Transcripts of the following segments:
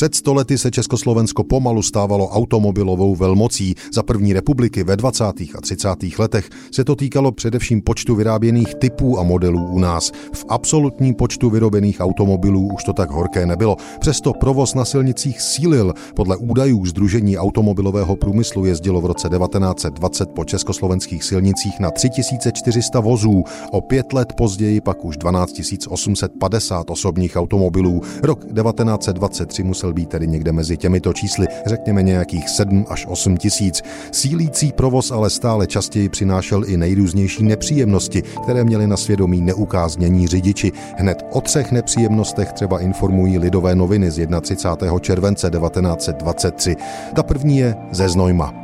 Před stolety se Československo pomalu stávalo automobilovou velmocí. Za první republiky ve 20. a 30. letech se to týkalo především počtu vyráběných typů a modelů u nás. V absolutním počtu vyrobených automobilů už to tak horké nebylo. Přesto provoz na silnicích sílil. Podle údajů Združení automobilového průmyslu jezdilo v roce 1920 po československých silnicích na 3400 vozů. O pět let později pak už 12 850 osobních automobilů. Rok 1923 musel být tedy někde mezi těmito čísly, řekněme nějakých 7 až 8 tisíc. Sílící provoz ale stále častěji přinášel i nejrůznější nepříjemnosti, které měly na svědomí neukáznění řidiči. Hned o třech nepříjemnostech třeba informují lidové noviny z 31. července 1923. Ta první je ze Znojma.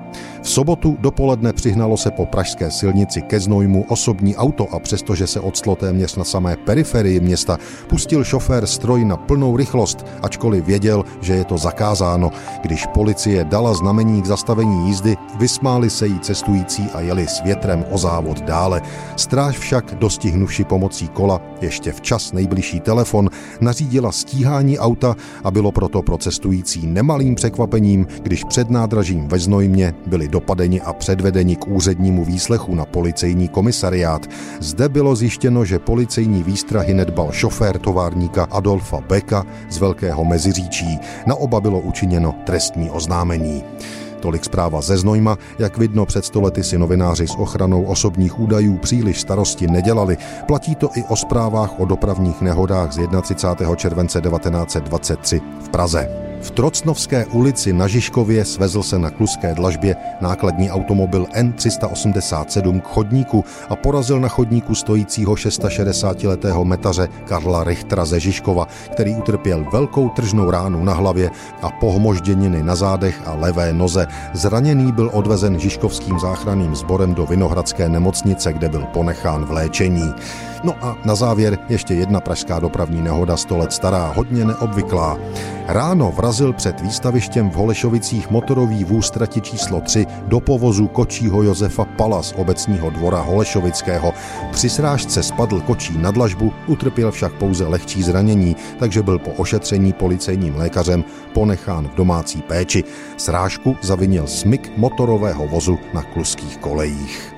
V sobotu dopoledne přihnalo se po pražské silnici ke Znojmu osobní auto a přestože se odstlo téměř na samé periferii města, pustil šofér stroj na plnou rychlost, ačkoliv věděl, že je to zakázáno. Když policie dala znamení k zastavení jízdy, vysmáli se jí cestující a jeli s větrem o závod dále. Stráž však, dostihnuši pomocí kola ještě včas nejbližší telefon, nařídila stíhání auta a bylo proto pro cestující nemalým překvapením, když před nádražím ve Znojmě byli dopadeni a předvedeni k úřednímu výslechu na policejní komisariát. Zde bylo zjištěno, že policejní výstrahy nedbal šofér továrníka Adolfa Beka z Velkého Meziříčí. Na oba bylo učiněno trestní oznámení. Tolik zpráva ze Znojma, jak vidno před stolety si novináři s ochranou osobních údajů příliš starosti nedělali. Platí to i o zprávách o dopravních nehodách z 31. července 1923 v Praze. V Trocnovské ulici na Žižkově svezl se na kluské dlažbě nákladní automobil N387 k chodníku a porazil na chodníku stojícího 660-letého metaře Karla Richtera ze Žižkova, který utrpěl velkou tržnou ránu na hlavě a pohmožděniny na zádech a levé noze. Zraněný byl odvezen Žižkovským záchranným sborem do Vinohradské nemocnice, kde byl ponechán v léčení. No a na závěr ještě jedna pražská dopravní nehoda 100 let stará, hodně neobvyklá. Ráno vrazil před výstavištěm v Holešovicích motorový vůz trati číslo 3 do povozu kočího Josefa Pala z obecního dvora Holešovického. Při srážce spadl kočí na dlažbu, utrpěl však pouze lehčí zranění, takže byl po ošetření policejním lékařem ponechán v domácí péči. Srážku zavinil smyk motorového vozu na kluských kolejích.